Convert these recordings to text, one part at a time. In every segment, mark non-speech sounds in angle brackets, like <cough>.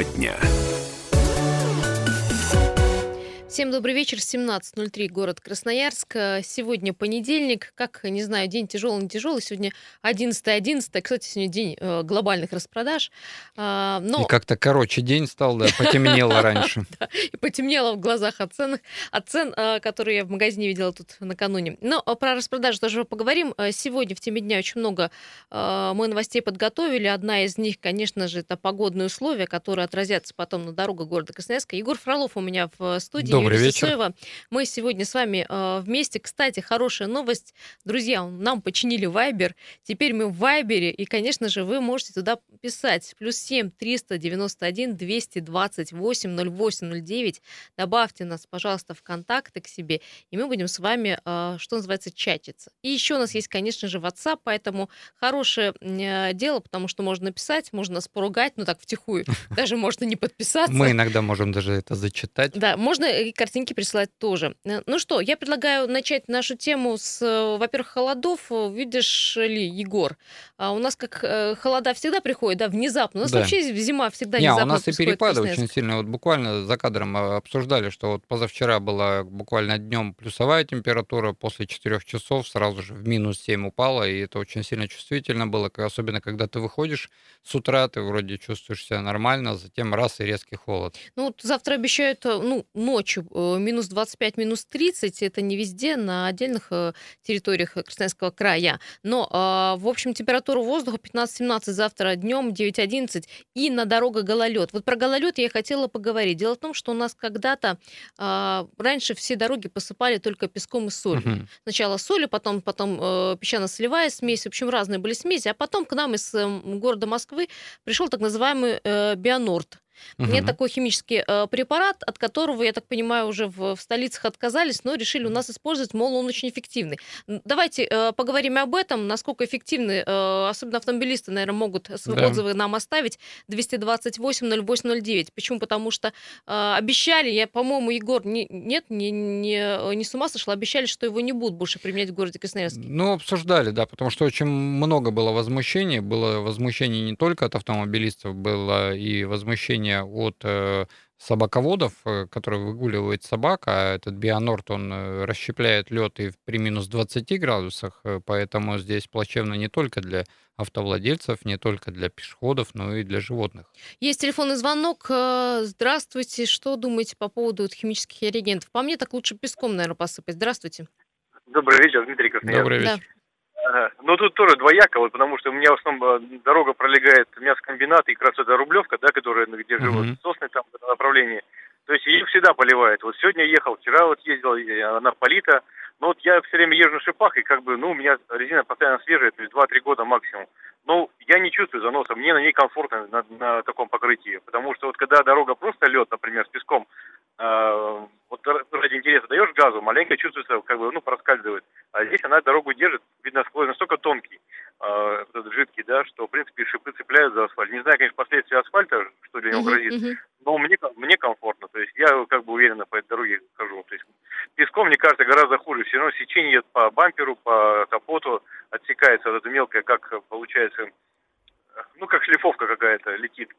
Тема дня. Всем добрый вечер, 17.03, город Красноярск. Э, сегодня понедельник, как, не знаю, день тяжелый, не тяжелый. Сегодня 11.11, кстати, сегодня день э, глобальных распродаж. А, но... И как-то короче день стал, да, потемнело <laughs> раньше. И потемнело в глазах от цен, от цен, э, которые я в магазине видела тут накануне. Но про распродажу тоже поговорим. Сегодня в теме дня очень много мы новостей подготовили. Одна из них, конечно же, это погодные условия, которые отразятся потом на дорогах города Красноярска. Егор Фролов у меня в студии. Добрый Юрия вечер. Сысоева. Мы сегодня с вами э, вместе. Кстати, хорошая новость. Друзья, нам починили Вайбер. Теперь мы в Вайбере. И, конечно же, вы можете туда писать. Плюс 7 391 228 08 09. Добавьте нас, пожалуйста, в контакты к себе. И мы будем с вами, э, что называется, чатиться. И еще у нас есть, конечно же, WhatsApp. Поэтому хорошее э, дело, потому что можно написать, можно нас поругать, ну так, втихую. <laughs> Даже можно не подписаться. Мы иногда можем даже это зачитать. Да, можно и картинки присылать тоже. Э, ну что, я предлагаю начать нашу тему с, э, во-первых, холодов. Видишь ли, Егор, а у нас как э, холода всегда приходят, да, внезапно. У нас да. вообще зима всегда Не, внезапно у нас и перепады очень сильные. Вот буквально за кадром обсуждали, что вот позавчера была буквально днем плюсовая температура, после 4 часов сразу же в минус 7 упала, и это очень сильно чувствительно было, особенно когда ты выходишь с утра, ты вроде чувствуешь себя нормально, затем раз и резкий холод. Ну, вот завтра обещают, ну, ночью ночью э, минус 25, минус 30, это не везде, на отдельных э, территориях Красноярского края. Но, а, в общем, температура воздуха 15-17 завтра днем, 9-11, и на дорога гололед. Вот про гололед я хотела поговорить. Дело в том, что у нас когда-то а, раньше все дороги посыпали только песком и солью. Угу. Сначала солью, потом, потом э, песчано-солевая смесь, в общем, разные были смеси, а потом к нам из города Москвы пришел так называемый Бионорд. Угу. Нет такой химический э, препарат, от которого, я так понимаю, уже в, в столицах отказались, но решили у нас использовать, мол, он очень эффективный. Давайте э, поговорим об этом, насколько эффективны, э, особенно автомобилисты, наверное, могут свои да. отзывы нам оставить. 228-08-09. Почему? Потому что э, обещали, я, по-моему, Егор, не, нет, не, не, не с ума сошел, обещали, что его не будут больше применять в городе Красноярске. Ну, обсуждали, да, потому что очень много было возмущений. Было возмущение не только от автомобилистов, было и возмущение требования от э, собаководов, э, которые выгуливают собак, а этот бионорд, он э, расщепляет лед и при минус 20 градусах, поэтому здесь плачевно не только для автовладельцев, не только для пешеходов, но и для животных. Есть телефонный звонок. Здравствуйте. Что думаете по поводу химических реагентов? По мне так лучше песком, наверное, посыпать. Здравствуйте. Добрый вечер, Дмитрий Красноярский. Добрый вечер. Да. Ну, тут тоже двояко, вот, потому что у меня в основном э, дорога пролегает мясокомбинат и как раз это Рублевка, да, которая, где живут mm-hmm. сосны там в направлении. То есть ее всегда поливает. Вот сегодня ехал, вчера вот ездил, она полита. Но вот я все время езжу на шипах, и как бы, ну, у меня резина постоянно свежая, то есть 2-3 года максимум. Но я не чувствую заноса, мне на ней комфортно на, на таком покрытии. Потому что вот когда дорога просто лед, например, с песком, э, вот ради интереса даешь газу, маленько чувствуется, как бы, ну, проскальзывает. А здесь она дорогу держит, видно, слой настолько тонкий, э, этот жидкий, да, что, в принципе, шипы цепляют за асфальт. Не знаю, конечно, последствия асфальта, что для него грозит, uh-huh, uh-huh. но мне, мне комфортно. То есть я, как бы, уверенно по этой дороге хожу. То есть песком, мне кажется, гораздо хуже. Все равно сечение идет по бамперу, по капоту, отсекается вот это мелкое, как получается, ну, как шлифовка какая-то летит.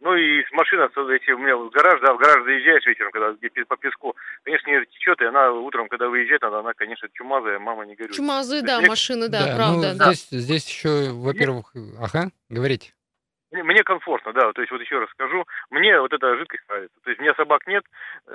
Ну и машина, эти, у меня в гараж, да, в гараж заезжаешь вечером, когда где по песку, конечно, не течет, и она утром, когда выезжает, она, она конечно, чумазая, мама не горюет. Чумазые, да, мне... машины, да, да правда, ну, да. Здесь, здесь еще, во-первых, ага, говорите. Мне комфортно, да. То есть вот еще раз скажу, мне вот эта жидкость нравится. То есть у меня собак нет,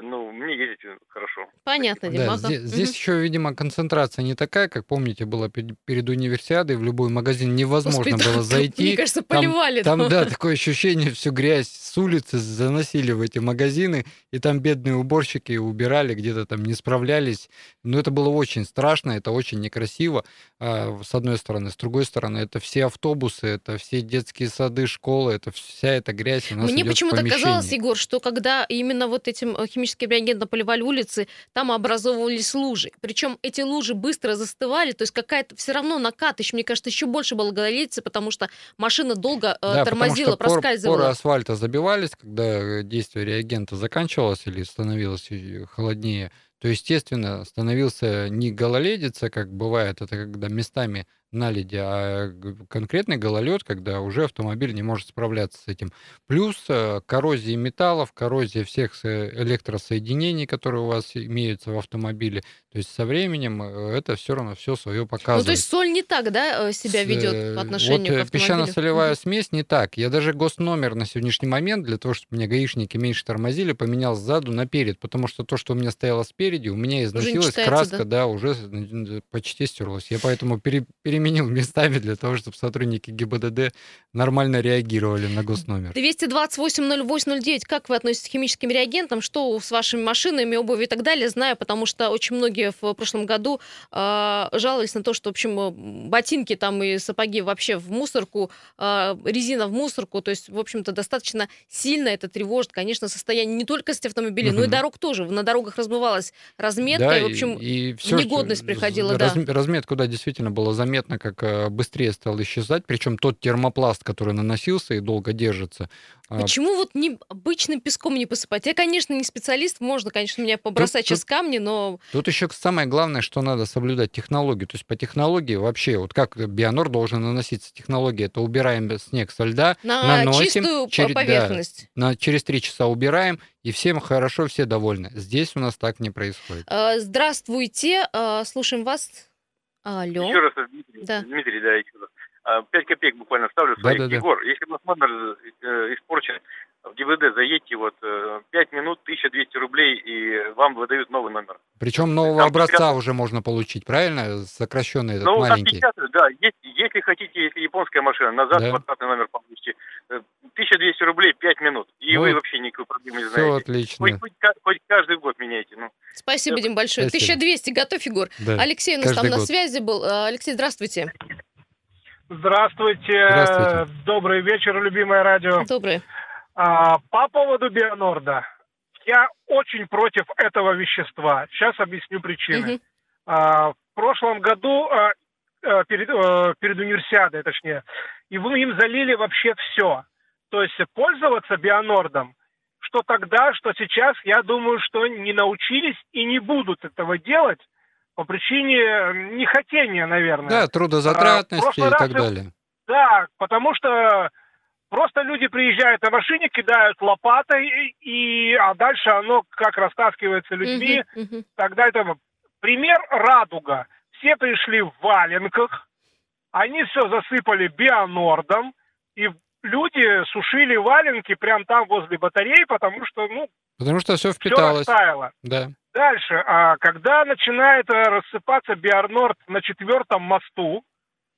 ну, мне ездить хорошо. Понятно, Дима. Да, здесь, здесь еще, видимо, концентрация не такая, как помните, было перед универсиадой, в любой магазин невозможно Господи, было зайти. Мне кажется, поливали. Там, там, да, такое ощущение, всю грязь с улицы заносили в эти магазины, и там бедные уборщики убирали, где-то там не справлялись. Но это было очень страшно, это очень некрасиво, а, с одной стороны. С другой стороны, это все автобусы, это все детские сады, школы, это вся эта грязь у нас Мне почему-то казалось, Егор, что когда именно вот этим э, химическим реагентом поливали улицы, там образовывались лужи. Причем эти лужи быстро застывали, то есть какая-то все равно накат, еще, мне кажется, еще больше было гололедицы, потому что машина долго э, да, тормозила, потому что проскальзывала. Поры асфальта забивались, когда э, действие реагента заканчивалось или становилось холоднее, то, естественно, становился не гололедица, как бывает, это когда местами наледи, а конкретный гололед, когда уже автомобиль не может справляться с этим. Плюс э, коррозия металлов, коррозия всех электросоединений, которые у вас имеются в автомобиле. То есть со временем э, это все равно все свое показывает. Ну, то есть соль не так, да, себя ведет по отношению вот, к автомобилю? песчано-солевая смесь не так. Я даже госномер на сегодняшний момент, для того, чтобы меня гаишники меньше тормозили, поменял сзаду наперед, потому что то, что у меня стояло спереди, у меня износилась читается, краска, да? да, уже почти стерлась. Я поэтому пере, переменил местами для того, чтобы сотрудники ГИБДД нормально реагировали на госномер. 228-08-09. Как вы относитесь к химическим реагентам? Что с вашими машинами, обувью и так далее? Знаю, потому что очень многие в прошлом году э, жаловались на то, что, в общем, ботинки там и сапоги вообще в мусорку, э, резина в мусорку. То есть, в общем-то, достаточно сильно это тревожит, конечно, состояние не только с автомобилей, но и дорог тоже. На дорогах размывалась разметка, да, и, в общем, и все, негодность приходила. Раз, да. Разметку, да, действительно было заметно, как э, быстрее стал исчезать. Причем тот термопласт, который наносился и долго держится. А Почему вот не обычным песком не посыпать? Я, конечно, не специалист, можно, конечно, меня побросать тут, сейчас тут, камни, но... Тут еще самое главное, что надо соблюдать технологию. То есть по технологии вообще, вот как Бионор должен наноситься, технология, это убираем снег со льда, на наносим, чистую через, поверхность. Да, на, через три часа убираем, и всем хорошо, все довольны. Здесь у нас так не происходит. А, здравствуйте, а, слушаем вас. Алло. Еще раз, Дмитрий, да. Дмитрий, да, еще раз. 5 копеек буквально ставлю. Да, да, да. Егор, если у нас номер э, испорчен, в ГИБД заедьте, вот 5 э, минут, 1200 рублей, и вам выдают новый номер. Причем нового Там образца отпечатают. уже можно получить, правильно? Сокращенный этот ну, маленький. да. Если, если хотите, если японская машина, назад да. 20 номер получите. 1200 э, рублей 5 минут, и вот. вы вообще никакой проблемы не знаете. Все отлично. Хоть, хоть, хоть каждый год меняйте. Ну. Спасибо, Дим, большое. Спасибо. 1200, готов, Егор. Да. Алексей у нас каждый там год. на связи был. Алексей, здравствуйте. Здравствуйте. Здравствуйте. Добрый вечер, любимое радио. Добрый. А, по поводу Бионорда. Я очень против этого вещества. Сейчас объясню причины. Угу. А, в прошлом году, а, а, перед, а, перед универсиадой, точнее, и вы им залили вообще все. То есть пользоваться Бионордом, что тогда, что сейчас, я думаю, что не научились и не будут этого делать, по причине нехотения, наверное. Да, трудозатратности а, и так далее. Да, потому что просто люди приезжают на машине, кидают лопатой, и, а дальше оно как растаскивается людьми, uh-huh. тогда это пример радуга. Все пришли в валенках, они все засыпали бионордом, и люди сушили валенки прямо там возле батареи, потому что, ну, потому что все впиталось. Все растаяло. Да. Дальше, а когда начинает э, рассыпаться Биарнорд на четвертом мосту,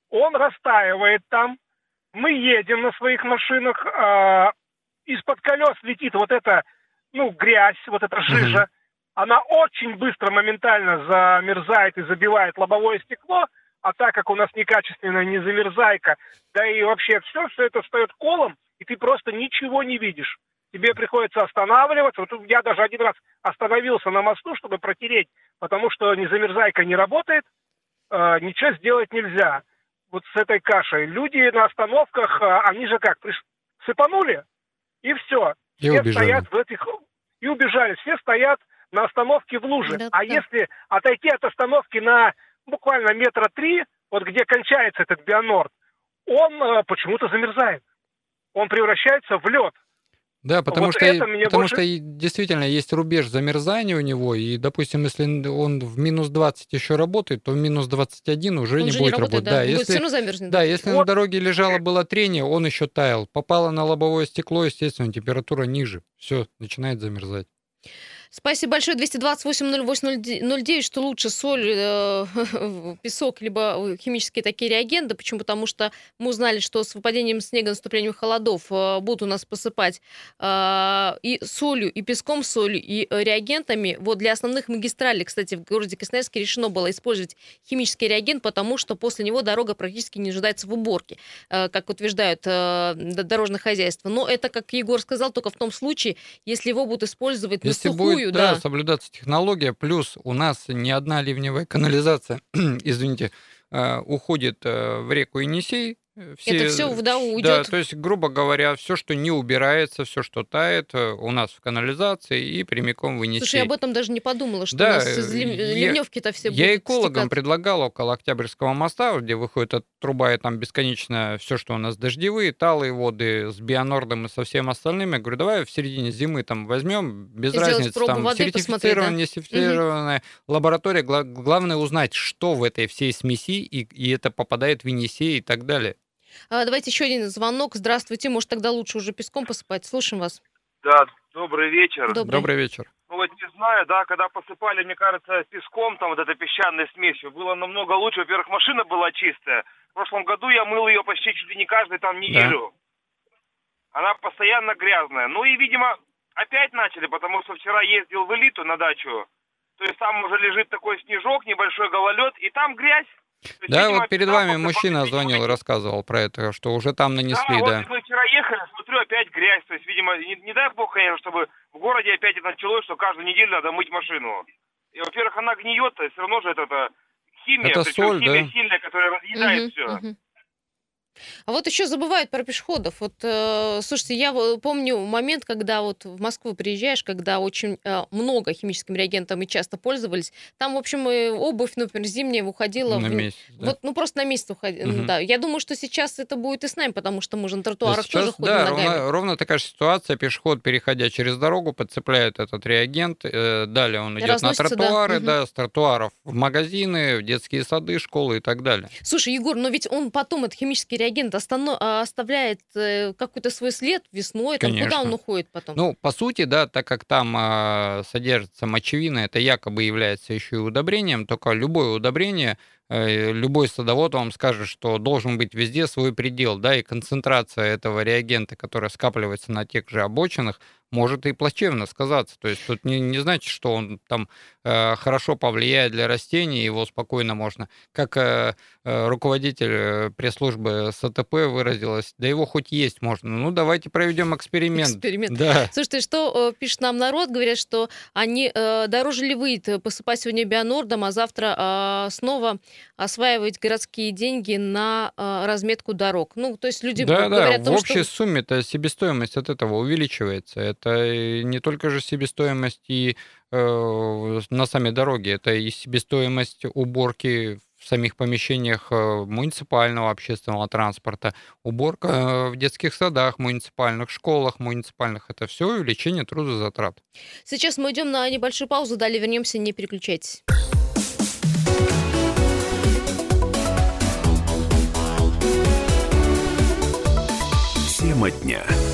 он растаивает там, мы едем на своих машинах, а, из-под колес летит вот эта, ну, грязь, вот эта жижа, mm-hmm. она очень быстро, моментально замерзает и забивает лобовое стекло, а так как у нас некачественная не замерзайка, да и вообще все, все это встает колом, и ты просто ничего не видишь тебе приходится останавливаться. Вот я даже один раз остановился на мосту, чтобы протереть, потому что незамерзайка не работает, э, ничего сделать нельзя. Вот с этой кашей. Люди на остановках, э, они же как, сыпанули, и все. И все убежали. стоят в этих... И убежали. Все стоят на остановке в луже. Да, а да. если отойти от остановки на буквально метра три, вот где кончается этот бионорд, он э, почему-то замерзает. Он превращается в лед. Да, потому, вот что, потому больше... что действительно есть рубеж замерзания у него, и, допустим, если он в минус 20 еще работает, то в минус 21 уже он не будет не работать. Да, да, если, замерзнет. Да, если вот. на дороге лежало было трение, он еще таял. Попало на лобовое стекло, естественно, температура ниже. Все, начинает замерзать. Спасибо большое. 228-08-09, что лучше соль, э, <laughs> песок, либо э, химические такие реагенты. Почему? Потому что мы узнали, что с выпадением снега, наступлением холодов э, будут у нас посыпать э, и солью, и песком солью, и реагентами. Вот для основных магистралей, кстати, в городе Красноярске решено было использовать химический реагент, потому что после него дорога практически не нуждается в уборке, э, как утверждают э, дорожное хозяйство. Но это, как Егор сказал, только в том случае, если его будут использовать если на сухую, будет, да, да, соблюдаться технология, плюс у нас не одна ливневая канализация, <clears throat> извините, э, уходит э, в реку Енисей, все, это все да, уйдет. Да, то есть, грубо говоря, все, что не убирается, все, что тает, э, у нас в канализации и прямиком вынести. Слушай, я об этом даже не подумала, что да, у нас из ливневки-то все Я экологам стекаться. предлагал около Октябрьского моста, где выходит от труба, и там бесконечно все, что у нас дождевые, талые воды с бионордом и со всем остальным. Я говорю, давай в середине зимы там возьмем, без и разницы, там воды сертифицированная, да? не сертифицированная угу. лаборатория. Главное узнать, что в этой всей смеси, и, и это попадает в Енисей и так далее. А, давайте еще один звонок. Здравствуйте. Может, тогда лучше уже песком посыпать. Слушаем вас. Да, добрый вечер. Добрый, добрый вечер. Ну вот не знаю, да, когда посыпали, мне кажется, песком, там вот этой песчаной смесью, было намного лучше. Во-первых, машина была чистая. В прошлом году я мыл ее почти чуть ли не каждый там неделю. Да. Она постоянно грязная. Ну и, видимо, опять начали, потому что вчера ездил в элиту на дачу. То есть там уже лежит такой снежок, небольшой гололед, и там грязь. Да, вот перед вами мужчина звонил и рассказывал про это, что уже там нанесли, да. Вот мы вчера ехали, смотрю, опять грязь. То есть, видимо, не, не дай бог, конечно, чтобы в городе опять это началось, что каждую неделю надо мыть машину. И, во-первых, она гниет, есть все равно же это, это химия, это соль, химия да? сильная, которая разъедает угу, все. Угу. А вот еще забывают про пешеходов. Вот, э, слушайте, я помню момент, когда вот в Москву приезжаешь, когда очень э, много химическим реагентом и часто пользовались. Там, в общем, и обувь, например, зимняя уходила. На в... месяц, да? Вот, ну просто на месяц уходила. Угу. Да. Я думаю, что сейчас это будет и с нами, потому что мы же на тротуарах да, сейчас, тоже ходим да, ногами. Ровно, ровно такая же ситуация. Пешеход, переходя через дорогу, подцепляет этот реагент. Э, далее он идет на тротуары, да. да, с тротуаров в магазины, в детские сады, школы и так далее. Слушай, Егор, но ведь он потом, этот химический реагент, останов а, оставляет э, какой-то свой след весной, там, куда он уходит потом? Ну, по сути, да, так как там э, содержится мочевина, это якобы является еще и удобрением, только любое удобрение Э, любой садовод вам скажет, что должен быть везде свой предел, да, и концентрация этого реагента, который скапливается на тех же обочинах, может и плачевно сказаться. То есть тут не, не значит, что он там э, хорошо повлияет для растений, его спокойно можно. Как э, э, руководитель э, пресс-службы СТП выразилась, да его хоть есть можно. Ну, давайте проведем эксперимент. Эксперимент. Да. Слушайте, что э, пишет нам народ? Говорят, что они э, дороже ли выйдет посыпать сегодня бионордом, а завтра э, снова осваивать городские деньги на э, разметку дорог. Ну, то есть люди да, говорят да, о том, в общей что... сумме-то себестоимость от этого увеличивается. Это не только же себестоимость и э, на сами дороги, это и себестоимость уборки в самих помещениях э, муниципального общественного транспорта, уборка э, в детских садах, муниципальных школах, муниципальных. Это все увеличение трудозатрат. Сейчас мы идем на небольшую паузу, далее вернемся, не переключайтесь. Тема дня.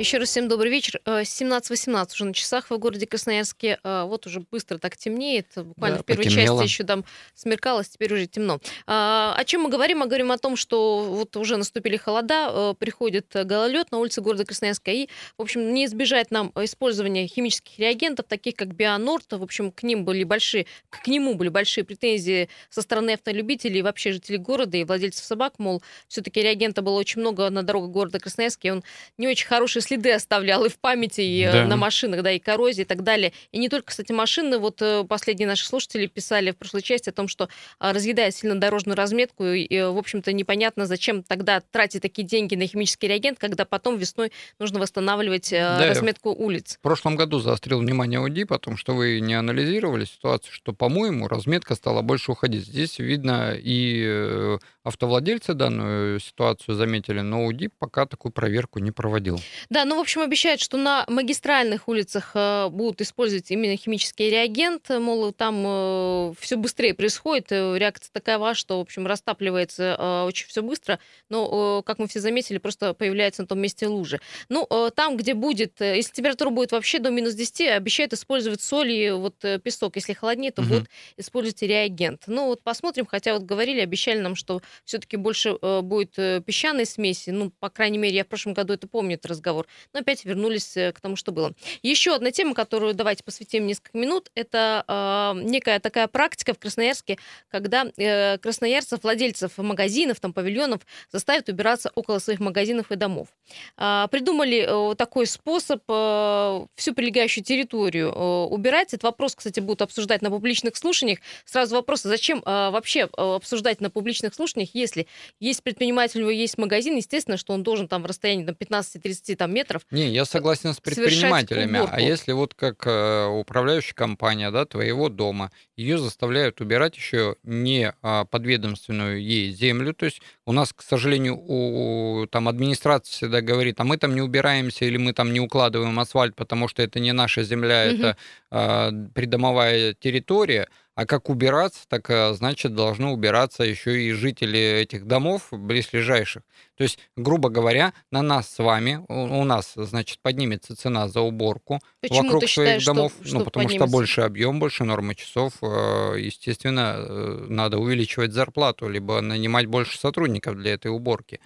Еще раз всем добрый вечер. 17-18 э, уже на часах в городе Красноярске. Э, вот уже быстро так темнеет. Буквально да, в первой потемнело. части еще там смеркалось, теперь уже темно. А, о чем мы говорим? Мы говорим о том, что вот уже наступили холода, э, приходит гололед на улице города Красноярска, и, в общем, не избежать нам использования химических реагентов, таких как Бионорт. В общем, к ним были большие, к нему были большие претензии со стороны автолюбителей вообще жителей города и владельцев собак, мол, все-таки реагента было очень много на дорогах города Красноярска, и он не очень хороший следы оставлял и в памяти, и э, да. на машинах, да, и коррозии и так далее. И не только, кстати, машины. Вот э, последние наши слушатели писали в прошлой части о том, что а, разъедает сильно дорожную разметку, и, в общем-то, непонятно, зачем тогда тратить такие деньги на химический реагент, когда потом весной нужно восстанавливать э, да, разметку улиц. В прошлом году заострил внимание УДИ, потому что вы не анализировали ситуацию, что, по-моему, разметка стала больше уходить. Здесь видно и автовладельцы данную ситуацию заметили, но УДИ пока такую проверку не проводил. Да, ну, в общем, обещают, что на магистральных улицах э, будут использовать именно химический реагент, мол, там э, все быстрее происходит, э, реакция такова, что, в общем, растапливается э, очень все быстро, но, э, как мы все заметили, просто появляется на том месте лужи. Ну, э, там, где будет, э, если температура будет вообще до минус 10, обещают использовать соль и вот э, песок. Если холоднее, то угу. будут использовать реагент. Ну, вот посмотрим, хотя вот говорили, обещали нам, что все-таки больше э, будет э, песчаной смеси, ну, по крайней мере, я в прошлом году это помню, этот разговор. Но опять вернулись к тому, что было. Еще одна тема, которую давайте посвятим несколько минут, это э, некая такая практика в Красноярске, когда э, красноярцев, владельцев магазинов, там, павильонов заставят убираться около своих магазинов и домов. Э, придумали э, такой способ э, всю прилегающую территорию э, убирать. Этот вопрос, кстати, будут обсуждать на публичных слушаниях. Сразу вопрос, зачем э, вообще э, обсуждать на публичных слушаниях, если есть предприниматель, у него есть магазин, естественно, что он должен там в расстоянии там, 15-30 там, метров Не, я согласен с предпринимателями. А если вот как э, управляющая компания да, твоего дома, ее заставляют убирать еще не а, подведомственную ей землю, то есть у нас, к сожалению, у, там администрация всегда говорит, а мы там не убираемся или мы там не укладываем асфальт, потому что это не наша земля, угу. это а, придомовая территория. А как убираться, так а, значит должны убираться еще и жители этих домов близлежащих. То есть, грубо говоря, на нас с вами, у, нас, значит, поднимется цена за уборку Почему вокруг своих считаешь, домов, что, ну, что потому поднимется? что больше объем, больше нормы часов, а, естественно, э, надо увеличивать зарплату, либо нанимать больше сотрудников для этой уборки.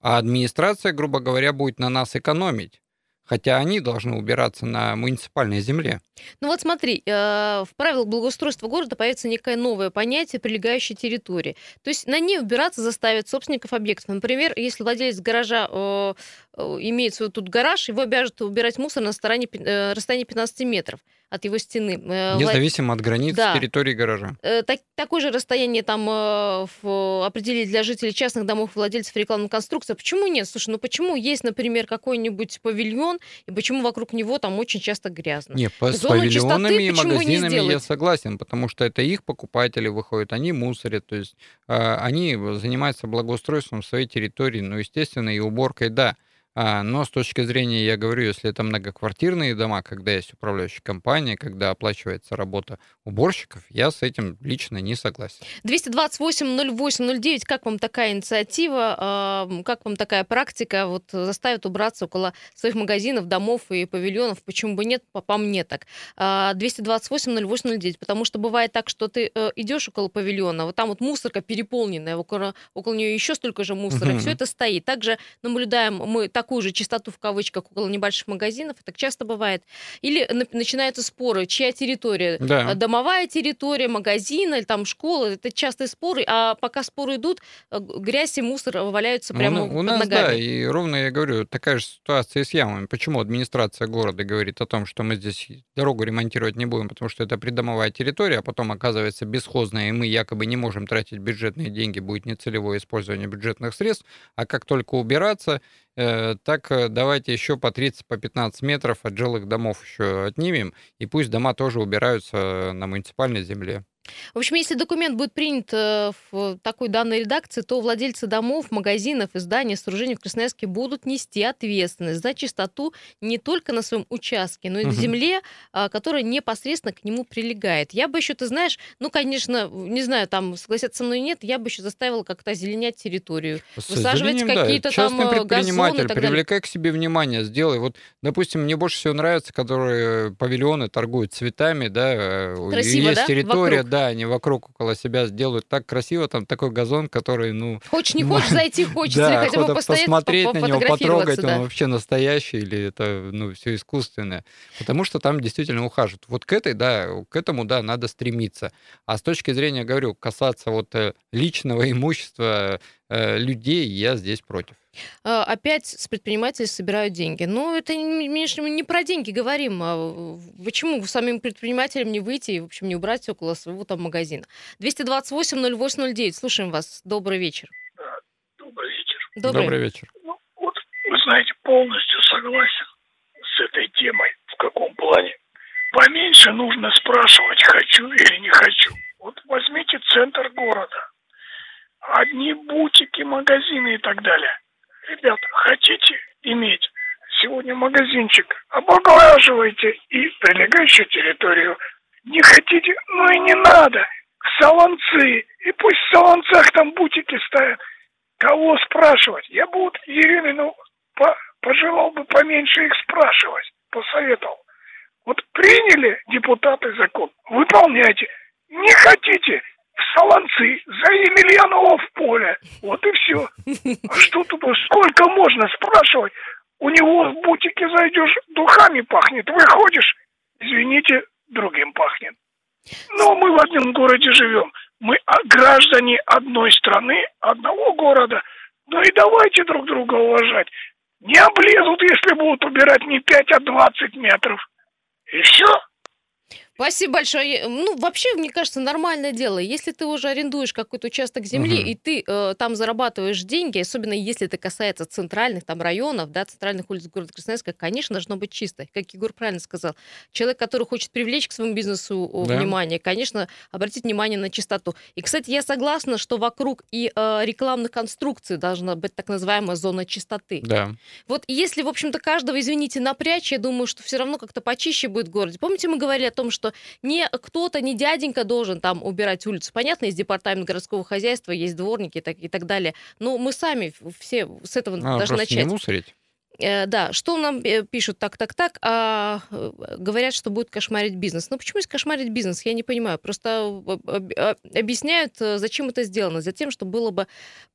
А администрация, грубо говоря, будет на нас экономить хотя они должны убираться на муниципальной земле. Ну вот смотри, э, в правилах благоустройства города появится некое новое понятие прилегающей территории. То есть на ней убираться заставят собственников объектов. Например, если владелец гаража э, э, имеет свой тут гараж, его обяжут убирать мусор на стороне, расстоянии 15 метров от его стены. Э, Независимо от границ да. территории гаража. Э, так, такое же расстояние там э, определили для жителей частных домов владельцев рекламной конструкции. Почему нет? Слушай, ну почему есть, например, какой-нибудь павильон, и почему вокруг него там очень часто грязно? Нет, по, с павильонами и магазинами не я согласен, потому что это их покупатели выходят, они мусорят, то есть э, они занимаются благоустройством своей территории, ну, естественно, и уборкой, да. А, но с точки зрения, я говорю, если это многоквартирные дома, когда есть управляющая компания, когда оплачивается работа уборщиков, я с этим лично не согласен. 228-08-09, как вам такая инициатива, а, как вам такая практика, вот заставит убраться около своих магазинов, домов и павильонов, почему бы нет, по, по мне так. 228-08-09, а, потому что бывает так, что ты э, идешь около павильона, вот там вот мусорка переполненная, около, около нее еще столько же мусора, угу. все это стоит. Также наблюдаем мы так такую же чистоту в кавычках около небольших магазинов, так часто бывает. Или начинаются споры, чья территория, да. Э, домовая территория, магазин или там школа, это частые споры, а пока споры идут, э, грязь и мусор валяются прямо у, под у нас, ногами. Да, и ровно я говорю, такая же ситуация с ямами. Почему администрация города говорит о том, что мы здесь дорогу ремонтировать не будем, потому что это придомовая территория, а потом оказывается бесхозная, и мы якобы не можем тратить бюджетные деньги, будет нецелевое использование бюджетных средств, а как только убираться, так э, давайте еще по 30, по 15 метров от жилых домов еще отнимем, и пусть дома тоже убираются на муниципальной земле. В общем, если документ будет принят э, в такой данной редакции, то владельцы домов, магазинов и зданий сооружений в Красноярске будут нести ответственность за чистоту не только на своем участке, но и на земле, а, которая непосредственно к нему прилегает. Я бы еще, ты знаешь, ну, конечно, не знаю, там согласятся со мной нет, я бы еще заставила как-то озеленять территорию, С высаживать какие-то да. там э, предприниматель, газоны привлекай к себе внимание, сделай. Вот, допустим, мне больше всего нравится, которые павильоны торгуют цветами, да, э, Красиво, есть да? территория, Вокруг. да, да, они вокруг около себя сделают так красиво, там такой газон, который, ну... Хочешь, не хочешь, <laughs> зайти хочется, да, хотя бы постоять, посмотреть на него, потрогать, да. он вообще настоящий или это, ну, все искусственное. Потому что там действительно ухаживают. Вот к этой, да, к этому, да, надо стремиться. А с точки зрения, говорю, касаться вот э, личного имущества э, людей, я здесь против. А, опять с предпринимателей собирают деньги. Но это мы не про деньги говорим. А почему самим предпринимателям не выйти и, в общем, не убрать около своего там магазина? 228-08-09. Слушаем вас. Добрый вечер. Добрый вечер. Добрый, Добрый вечер. Ну, вот, вы знаете, полностью согласен с этой темой. В каком плане? Поменьше нужно спрашивать, хочу или не хочу. Вот возьмите центр города. Одни бутики, магазины и так далее ребят, хотите иметь сегодня магазинчик, облагораживайте и прилегающую территорию. Не хотите, ну и не надо. Салонцы, и пусть в салонцах там бутики ставят. Кого спрашивать? Я бы вот Ирину по, пожелал бы поменьше их спрашивать, посоветовал. Вот приняли депутаты закон, выполняйте. Не хотите, Солонцы, за Емельянова в поле. Вот и все. <laughs> А что тут, сколько можно спрашивать? У него в бутике зайдешь, духами пахнет. Выходишь, извините, другим пахнет. Но мы в одном городе живем. Мы граждане одной страны, одного города. Ну и давайте друг друга уважать. Не облезут, если будут убирать не 5, а 20 метров. И все. Спасибо большое. Ну, вообще, мне кажется, нормальное дело. Если ты уже арендуешь какой-то участок земли, угу. и ты э, там зарабатываешь деньги, особенно если это касается центральных там районов, да, центральных улиц города Красноярска, конечно, должно быть чисто. Как Егор правильно сказал. Человек, который хочет привлечь к своему бизнесу да. внимание, конечно, обратить внимание на чистоту. И, кстати, я согласна, что вокруг и э, рекламных конструкций должна быть так называемая зона чистоты. Да. Вот если, в общем-то, каждого, извините, напрячь, я думаю, что все равно как-то почище будет в городе. Помните, мы говорили о том, что что не кто-то, не дяденька должен там убирать улицу. Понятно, есть департамент городского хозяйства, есть дворники и так, и так далее. Но мы сами все с этого а, должны начать. Не мусорить. Э, да, что нам э, пишут так, так, так, а э, говорят, что будет кошмарить бизнес. Ну почему есть кошмарить бизнес? Я не понимаю. Просто а, объясняют, зачем это сделано. Затем, чтобы было бы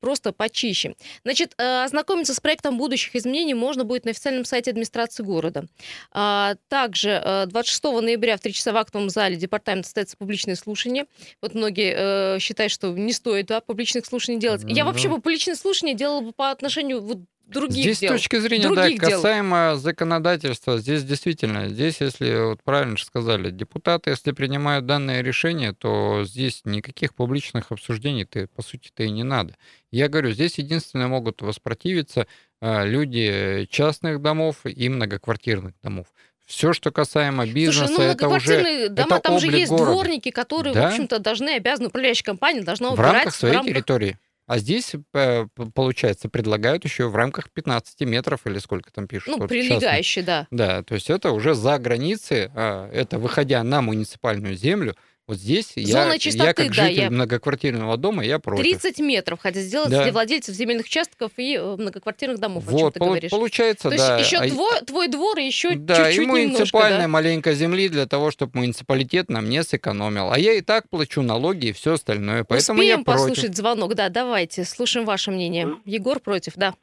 просто почище. Значит, ознакомиться с проектом будущих изменений можно будет на официальном сайте администрации города. А, также 26 ноября в 3 часа в актовом зале департамент состоится публичное слушание. Вот многие считают, что не стоит да, публичных слушаний делать. Я вообще бы публичные слушания делала бы по отношению вот других здесь дел. с точки зрения, других да, касаемо дел. законодательства, здесь действительно, здесь, если вот правильно же сказали, депутаты, если принимают данное решение, то здесь никаких публичных обсуждений ты по сути-то и не надо. Я говорю, здесь единственное могут воспротивиться а, люди частных домов и многоквартирных домов. Все, что касаемо бизнеса, Слушай, ну, это уже дома, это там же есть города. дворники, которые, да? в общем-то, должны, обязаны, управляющая компания должна убирать в рамках своей в рамках... территории. А здесь, э, получается, предлагают еще в рамках 15 метров или сколько там пишут. Ну, вот прилегающие, да. Да, то есть это уже за границей, а, это выходя на муниципальную землю, вот здесь Зона я, чистоты, я как житель да, я... многоквартирного дома, я против. 30 метров хотят сделать да. для владельцев земельных участков и э, многоквартирных домов, вот, о чем ты пол- говоришь. Получается, То да. есть еще а... твой, твой двор и еще да, чуть-чуть и муниципальная немножко, маленько земли для того, чтобы муниципалитет нам не сэкономил. А я и так плачу налоги и все остальное, поэтому Успеем я против. послушать звонок, да, давайте, слушаем ваше мнение. Егор против, да.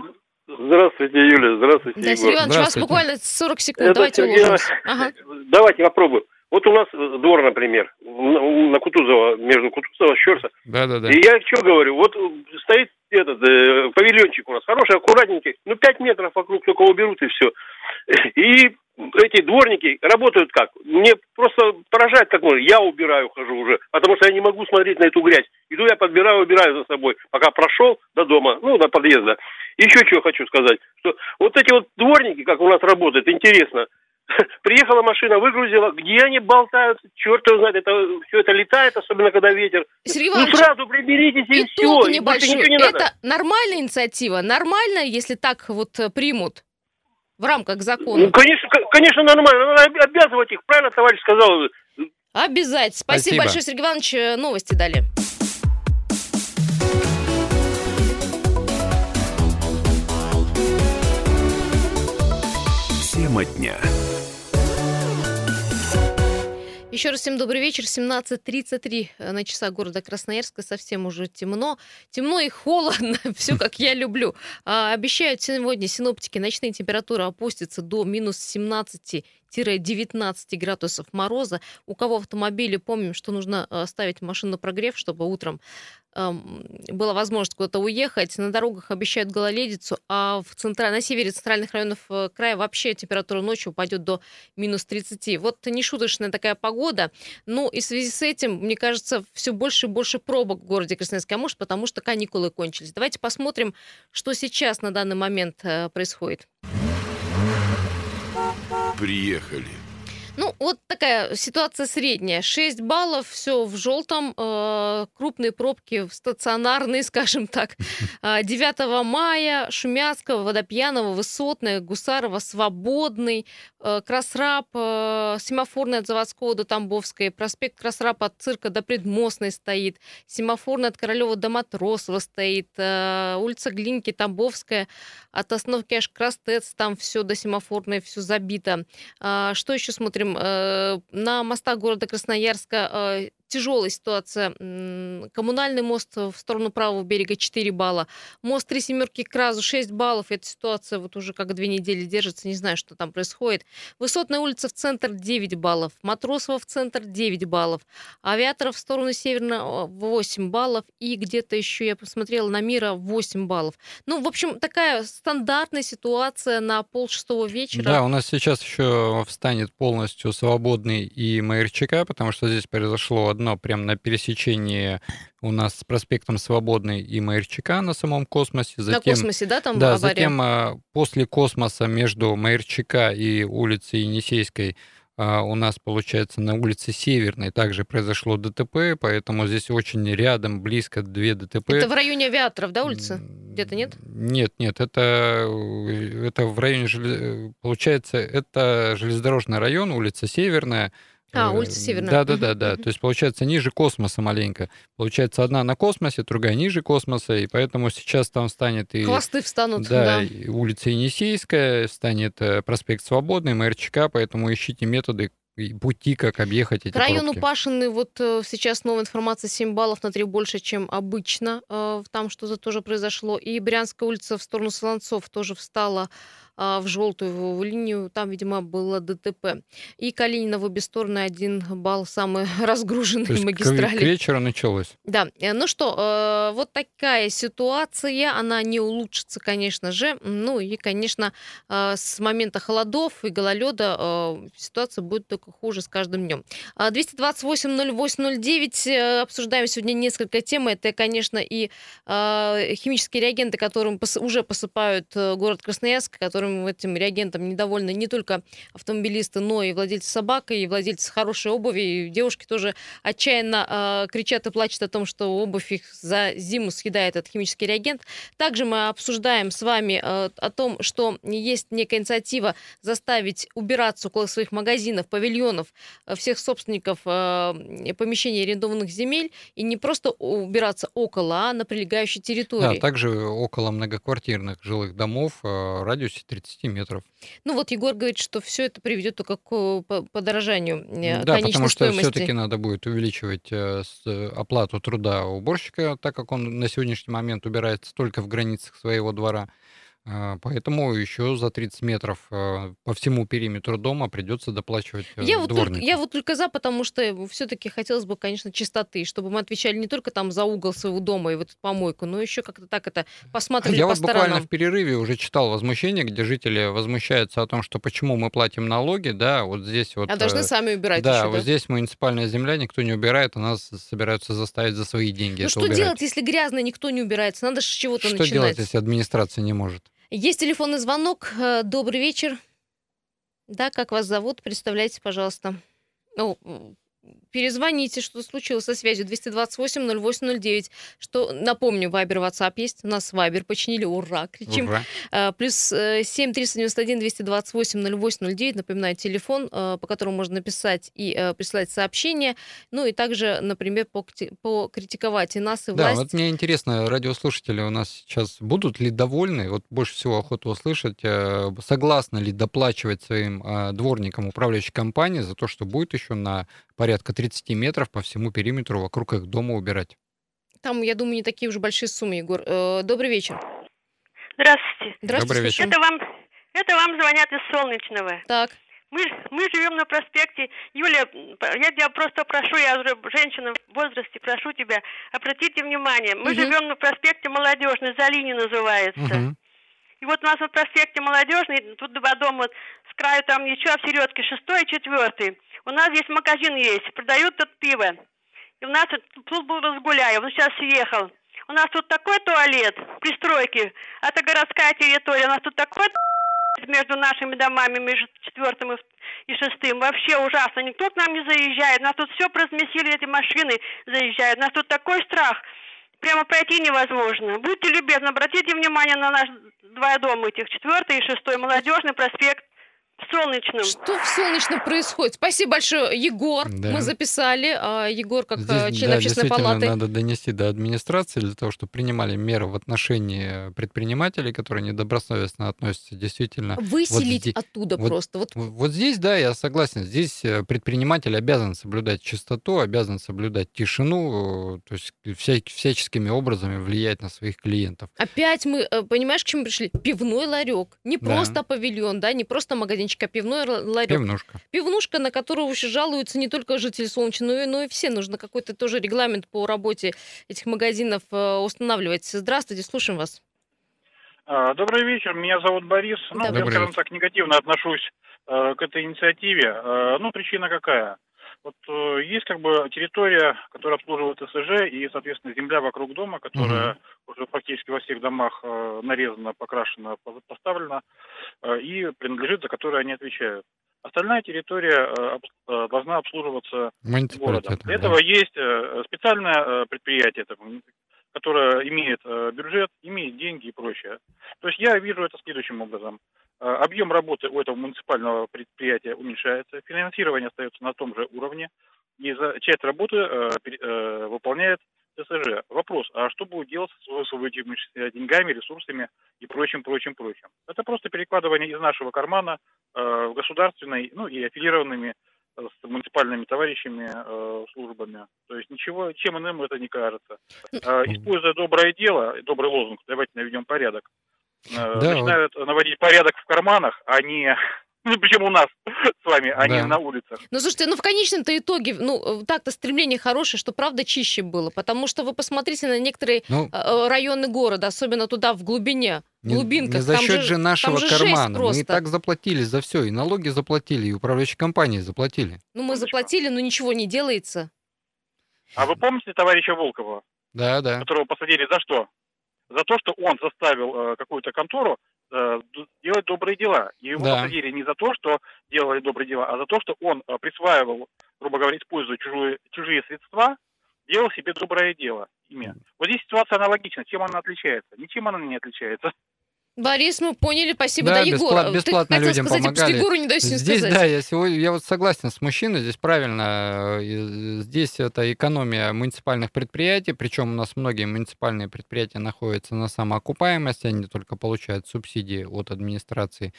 Здравствуйте, Юля, здравствуйте, да, Егор. Сергей Иванович, у вас буквально 40 секунд, Это давайте Сергей... уложимся. Ага. Давайте попробуем. Вот у нас э, двор, например, на Кутузова, между Кутузова Щерса. Да, да, да. И я что говорю, вот э, стоит этот э, павильончик у нас, хороший, аккуратненький, ну, 5 метров вокруг только уберут и все. И эти дворники работают как? Мне просто поражает, как можно. Я убираю, хожу уже, потому что я не могу смотреть на эту грязь. Иду я подбираю, убираю за собой, пока прошел до дома, ну, до подъезда. Еще что хочу сказать, что вот эти вот дворники, как у нас работают, интересно – <laughs> Приехала машина, выгрузила. Где они болтаются? Черт его знает. Это, все это летает, особенно когда ветер. Сергей ну сразу приберитесь и, и все. небольшой. не это надо. нормальная инициатива? Нормально, если так вот э, примут? В рамках закона. Ну, конечно, конечно, нормально. Надо обязывать их. Правильно товарищ сказал. Обязательно. Спасибо, Спасибо. большое, Сергей Иванович. Э, новости дали. Тема дня. Еще раз всем добрый вечер. 17.33 э, на часах города Красноярска. Совсем уже темно. Темно и холодно. <laughs> Все, как я люблю. А, обещают сегодня синоптики ночные температуры опустятся до минус 17 19 градусов мороза. У кого в автомобиле, помним, что нужно э, ставить машину на прогрев, чтобы утром эм, была возможность куда-то уехать. На дорогах обещают гололедицу, а в центра... на севере центральных районов э, края вообще температура ночью упадет до минус 30. Вот нешуточная такая погода. Ну и в связи с этим, мне кажется, все больше и больше пробок в городе Красноярск. А может, потому что каникулы кончились. Давайте посмотрим, что сейчас на данный момент э, происходит приехали. Ну, вот такая ситуация средняя. 6 баллов, все в желтом, э, крупные пробки стационарные, <laughs> скажем так. 9 <laughs> а, мая Шумяцкого, Водопьянова, Высотная, Гусарова, Свободный, э, Красраб, э, Семафорный от Заводского до Тамбовской, проспект Красраб от Цирка до Предмостной стоит, Семафорный от Королева до Матросова стоит, э, улица Глинки, Тамбовская, от остановки аж Крастец, там все до Семафорной, все забито. Э, что еще смотрим? Продолжим. На мостах города Красноярска тяжелая ситуация. Коммунальный мост в сторону правого берега 4 балла. Мост Три Семерки к Разу 6 баллов. Эта ситуация вот уже как две недели держится. Не знаю, что там происходит. Высотная улица в центр 9 баллов. Матросова в центр 9 баллов. Авиаторов в сторону северного 8 баллов. И где-то еще я посмотрела на Мира 8 баллов. Ну, в общем, такая стандартная ситуация на пол шестого вечера. Да, у нас сейчас еще встанет полностью свободный и Майерчика, потому что здесь произошло одно прямо на пересечении у нас с проспектом Свободный и Майерчика на самом космосе. Затем, на космосе, да, там Да, авария? затем а, после космоса между Майерчика и улицей Енисейской у нас, получается, на улице Северной также произошло ДТП, поэтому здесь очень рядом, близко две ДТП. Это в районе авиаторов, да, улица? Где-то нет? Нет, нет, это, это в районе, получается, это железнодорожный район, улица Северная, а, улица Северная. Да, да, да, да. То есть получается ниже космоса маленько. Получается одна на космосе, другая ниже космоса, и поэтому сейчас там станет и... Хвосты встанут, да. да. улица Енисейская, станет э, проспект Свободный, МРЧК, поэтому ищите методы, пути, как объехать эти К району пробки. Пашины вот э, сейчас новая информация, 7 баллов на 3 больше, чем обычно. Э, там что-то тоже произошло. И Брянская улица в сторону Солонцов тоже встала в желтую линию. Там, видимо, было ДТП. И Калинина в обе стороны один балл самый <laughs> разгруженный То есть магистрали. К вечеру началось. Да. Э, ну что, э, вот такая ситуация. Она не улучшится, конечно же. Ну и, конечно, э, с момента холодов и гололеда ситуация будет только хуже с каждым днем. 228-08-09. Обсуждаем сегодня несколько тем. Это, конечно, и химические реагенты, которым уже посыпают город Красноярск, которым которым этим реагентом недовольны не только автомобилисты, но и владельцы собак, и владельцы хорошей обуви. И девушки тоже отчаянно э, кричат и плачут о том, что обувь их за зиму съедает этот химический реагент. Также мы обсуждаем с вами э, о том, что есть некая инициатива заставить убираться около своих магазинов, павильонов, э, всех собственников э, помещений арендованных земель, и не просто убираться около, а на прилегающей территории. Да, также около многоквартирных жилых домов в радиусе 30 метров. Ну вот Егор говорит, что все это приведет только к подорожанию э, Да, потому что все-таки надо будет увеличивать э, оплату труда уборщика, так как он на сегодняшний момент убирается только в границах своего двора. А, поэтому еще за 30 метров а, по всему периметру дома придется доплачивать э, я вот, только, я вот только за, потому что все-таки хотелось бы, конечно, чистоты, чтобы мы отвечали не только там за угол своего дома и вот эту помойку, но еще как-то так это посмотрели Я по вот сторонам. буквально в перерыве уже читал возмущение, где жители возмущаются о том, что почему мы платим налоги, да, вот здесь вот... А должны э, сами убирать Да, еще, вот да? здесь муниципальная земля, никто не убирает, а нас собираются заставить за свои деньги Ну что убирать. делать, если грязно, никто не убирается? Надо же с чего-то начинать. Что делать, если администрация не может? Есть телефонный звонок. Э, добрый вечер. Да, как вас зовут? Представляйте, пожалуйста. Ну, перезвоните, что случилось со связью 228-08-09. Что, напомню, Вайбер, WhatsApp есть. У нас Вайбер починили. Ура! Кричим. Ура. А, плюс 7 391 228 08 09. Напоминаю, телефон, а, по которому можно написать и а, присылать сообщения. Ну и также, например, покритиковать и нас, и власть. Да, вот мне интересно, радиослушатели у нас сейчас будут ли довольны? Вот больше всего охота услышать, э, согласны ли доплачивать своим дворникам управляющей компании за то, что будет еще на порядка 30 метров по всему периметру вокруг их дома убирать. Там, я думаю, не такие уже большие суммы, Егор. Э, добрый вечер. Здравствуйте. Здравствуйте. Добрый вечер. Это вам, это вам звонят из Солнечного. Так. Мы, мы живем на проспекте. Юля, я тебя просто прошу, я уже женщина в возрасте, прошу тебя, обратите внимание. Мы угу. живем на проспекте Молодежный, Залини называется. Угу. И вот у нас вот проспекте Молодежный, тут два дома с краю там еще в середке, шестой и четвертый. У нас здесь магазин есть, продают тут пиво. И у нас тут был разгуляю, он сейчас съехал. У нас тут такой туалет, пристройки, это городская территория, у нас тут такой между нашими домами, между четвертым и шестым. Вообще ужасно. Никто к нам не заезжает. У нас тут все разместили, эти машины заезжают. У нас тут такой страх. Прямо пройти невозможно. Будьте любезны, обратите внимание на наш два дома этих, четвертый и шестой, молодежный проспект В солнечном. Что в солнечном происходит? Спасибо большое, Егор. Да. Мы записали. А, Егор, как Здесь, э, член да, общественной действительно палаты. надо донести до администрации для того, чтобы принимали меры в отношении предпринимателей, которые недобросовестно относятся. Действительно, Выселить здесь- оттуда вот- просто. Вот Вот здесь, да, я согласен. Здесь э, предприниматель обязан соблюдать чистоту, обязан соблюдать тишину, э, то есть вся- всяческими образами влиять на своих клиентов. опять мы, понимаешь, к чему пришли? Пивной ларек. Не Да. просто павильон, да, не просто магазинчик, а пивной ла- ларек. Пивнушка. Пивнушка, на которую еще жалуются не только жители Солнечного, но и, но и все. Нужно какой-то тоже регламент по работе этих магазинов э, устанавливать. Здравствуйте, слушаем вас. А, Добрый вечер, меня зовут Борис. Ну, Добрый я, скажем вечер. так, негативно отношусь э, к этой инициативе. Э, ну, причина какая? Вот э, есть как бы территория, которая обслуживает СЖ, и, соответственно, земля вокруг дома, которая уже практически во всех домах э, нарезана, покрашена, по- поставлена, э, и принадлежит, за которую они отвечают. Остальная территория э, э, должна обслуживаться городом. Для этого есть э, специальное предприятие, это, м, которое имеет э, бюджет, имеет деньги и прочее. То есть я вижу это следующим образом. Э, Объем работы у этого муниципального предприятия уменьшается, финансирование остается на том же уровне, и часть работы э, выполняет ТСЖ. Вопрос, а что будет делать с высвободившимися деньгами, ресурсами и прочим, прочим, прочим? Это просто перекладывание из нашего кармана в государственный, ну и аффилированными с муниципальными товарищами, э, службами. То есть ничего, чем иным это не кажется. Э, используя доброе дело, добрый лозунг, давайте наведем порядок, э, Да, начинают наводить порядок в карманах, а не, <laughs> ну, причем у нас с вами, а не Да. на улицах. Ну, слушайте, ну, в конечном-то итоге, ну, так-то стремление хорошее, что правда чище было. Потому что вы посмотрите на некоторые Ну, районы города, особенно туда, в глубине, не, глубинках. не за там счет же, нашего же кармана. Мы и так заплатили за все. И налоги заплатили, и управляющие компании заплатили. Ну, мы заплатили, но ничего не делается. А вы помните товарища Волкова, Да, да. которого посадили за что? За то, что он заставил э, какую-то контору э, делать добрые дела. И его Да. посадили не за то, что делали добрые дела, а за то, что он э, присваивал, грубо говоря, используя чужие, чужие средства, делал себе доброе дело ими. Вот здесь ситуация аналогична. Чем она отличается? Ничем она не отличается. Борис, мы поняли, спасибо. Да, Да, Егор, бесплат- ты бесплатно хотел людям сказать, помогали. Егору не дай сегодня Здесь, сказать. да, я сегодня, я вот согласен с мужчиной, здесь правильно, э, и здесь это экономия муниципальных предприятий, причем у нас многие муниципальные предприятия находятся на самоокупаемости, они только получают субсидии от администрации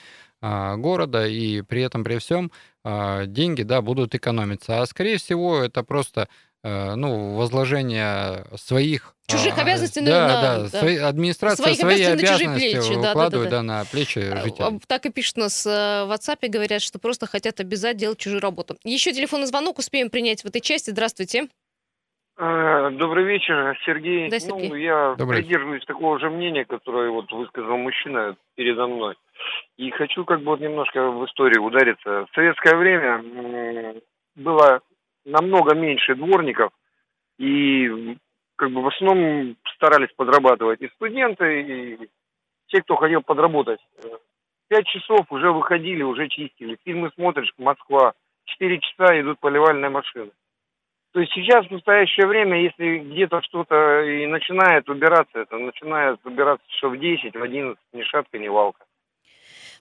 а, города, и при этом, при всем, а, деньги, да, будут экономиться. А скорее всего, это просто э, ну, возложение своих... Чужих а, обязанностей на- да, на- да, да. свои- администрация Своих свои обязанностей на чужие обязанности плечи, да, да, да, да. да, на плечи А, жителей. а, Так и пишут нас э, в WhatsApp, говорят, что просто хотят обязать делать чужую работу. Еще телефонный звонок успеем принять в этой части. Здравствуйте. А, Добрый вечер, Сергей. Да, Сергей. Ну, я Добрый. придерживаюсь такого же мнения, которое вот высказал мужчина передо мной. И хочу как бы вот немножко в историю удариться. В советское время было намного меньше дворников, и как бы в основном старались подрабатывать и студенты, и те, кто хотел подработать. Пять часов уже выходили, уже чистили. Фильмы смотришь, Москва. Четыре часа идут поливальные машины. То есть сейчас, в настоящее время, если где-то что-то и начинает убираться, это начинает убираться часов в 10, в 11, ни шатка, ни валка.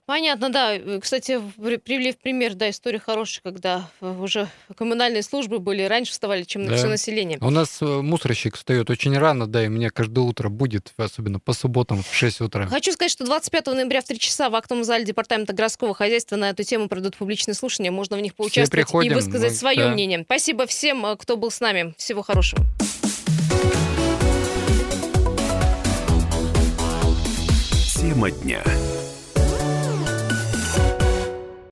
Понятно, да. Э, Кстати, привели в пример, да, история хорошая, когда уже коммунальные службы были раньше вставали, чем на Да. все население. У нас э, мусорщик встает очень рано, да, и мне каждое утро будет, особенно по субботам в 6 утра. Хочу сказать, что 25 ноября в 3 часа в актовом зале Департамента городского хозяйства на эту тему пройдут публичные слушания. Можно в них поучаствовать приходим, и высказать мы- свое да. мнение. Спасибо всем, э, кто был с нами. Всего хорошего. Тема дня.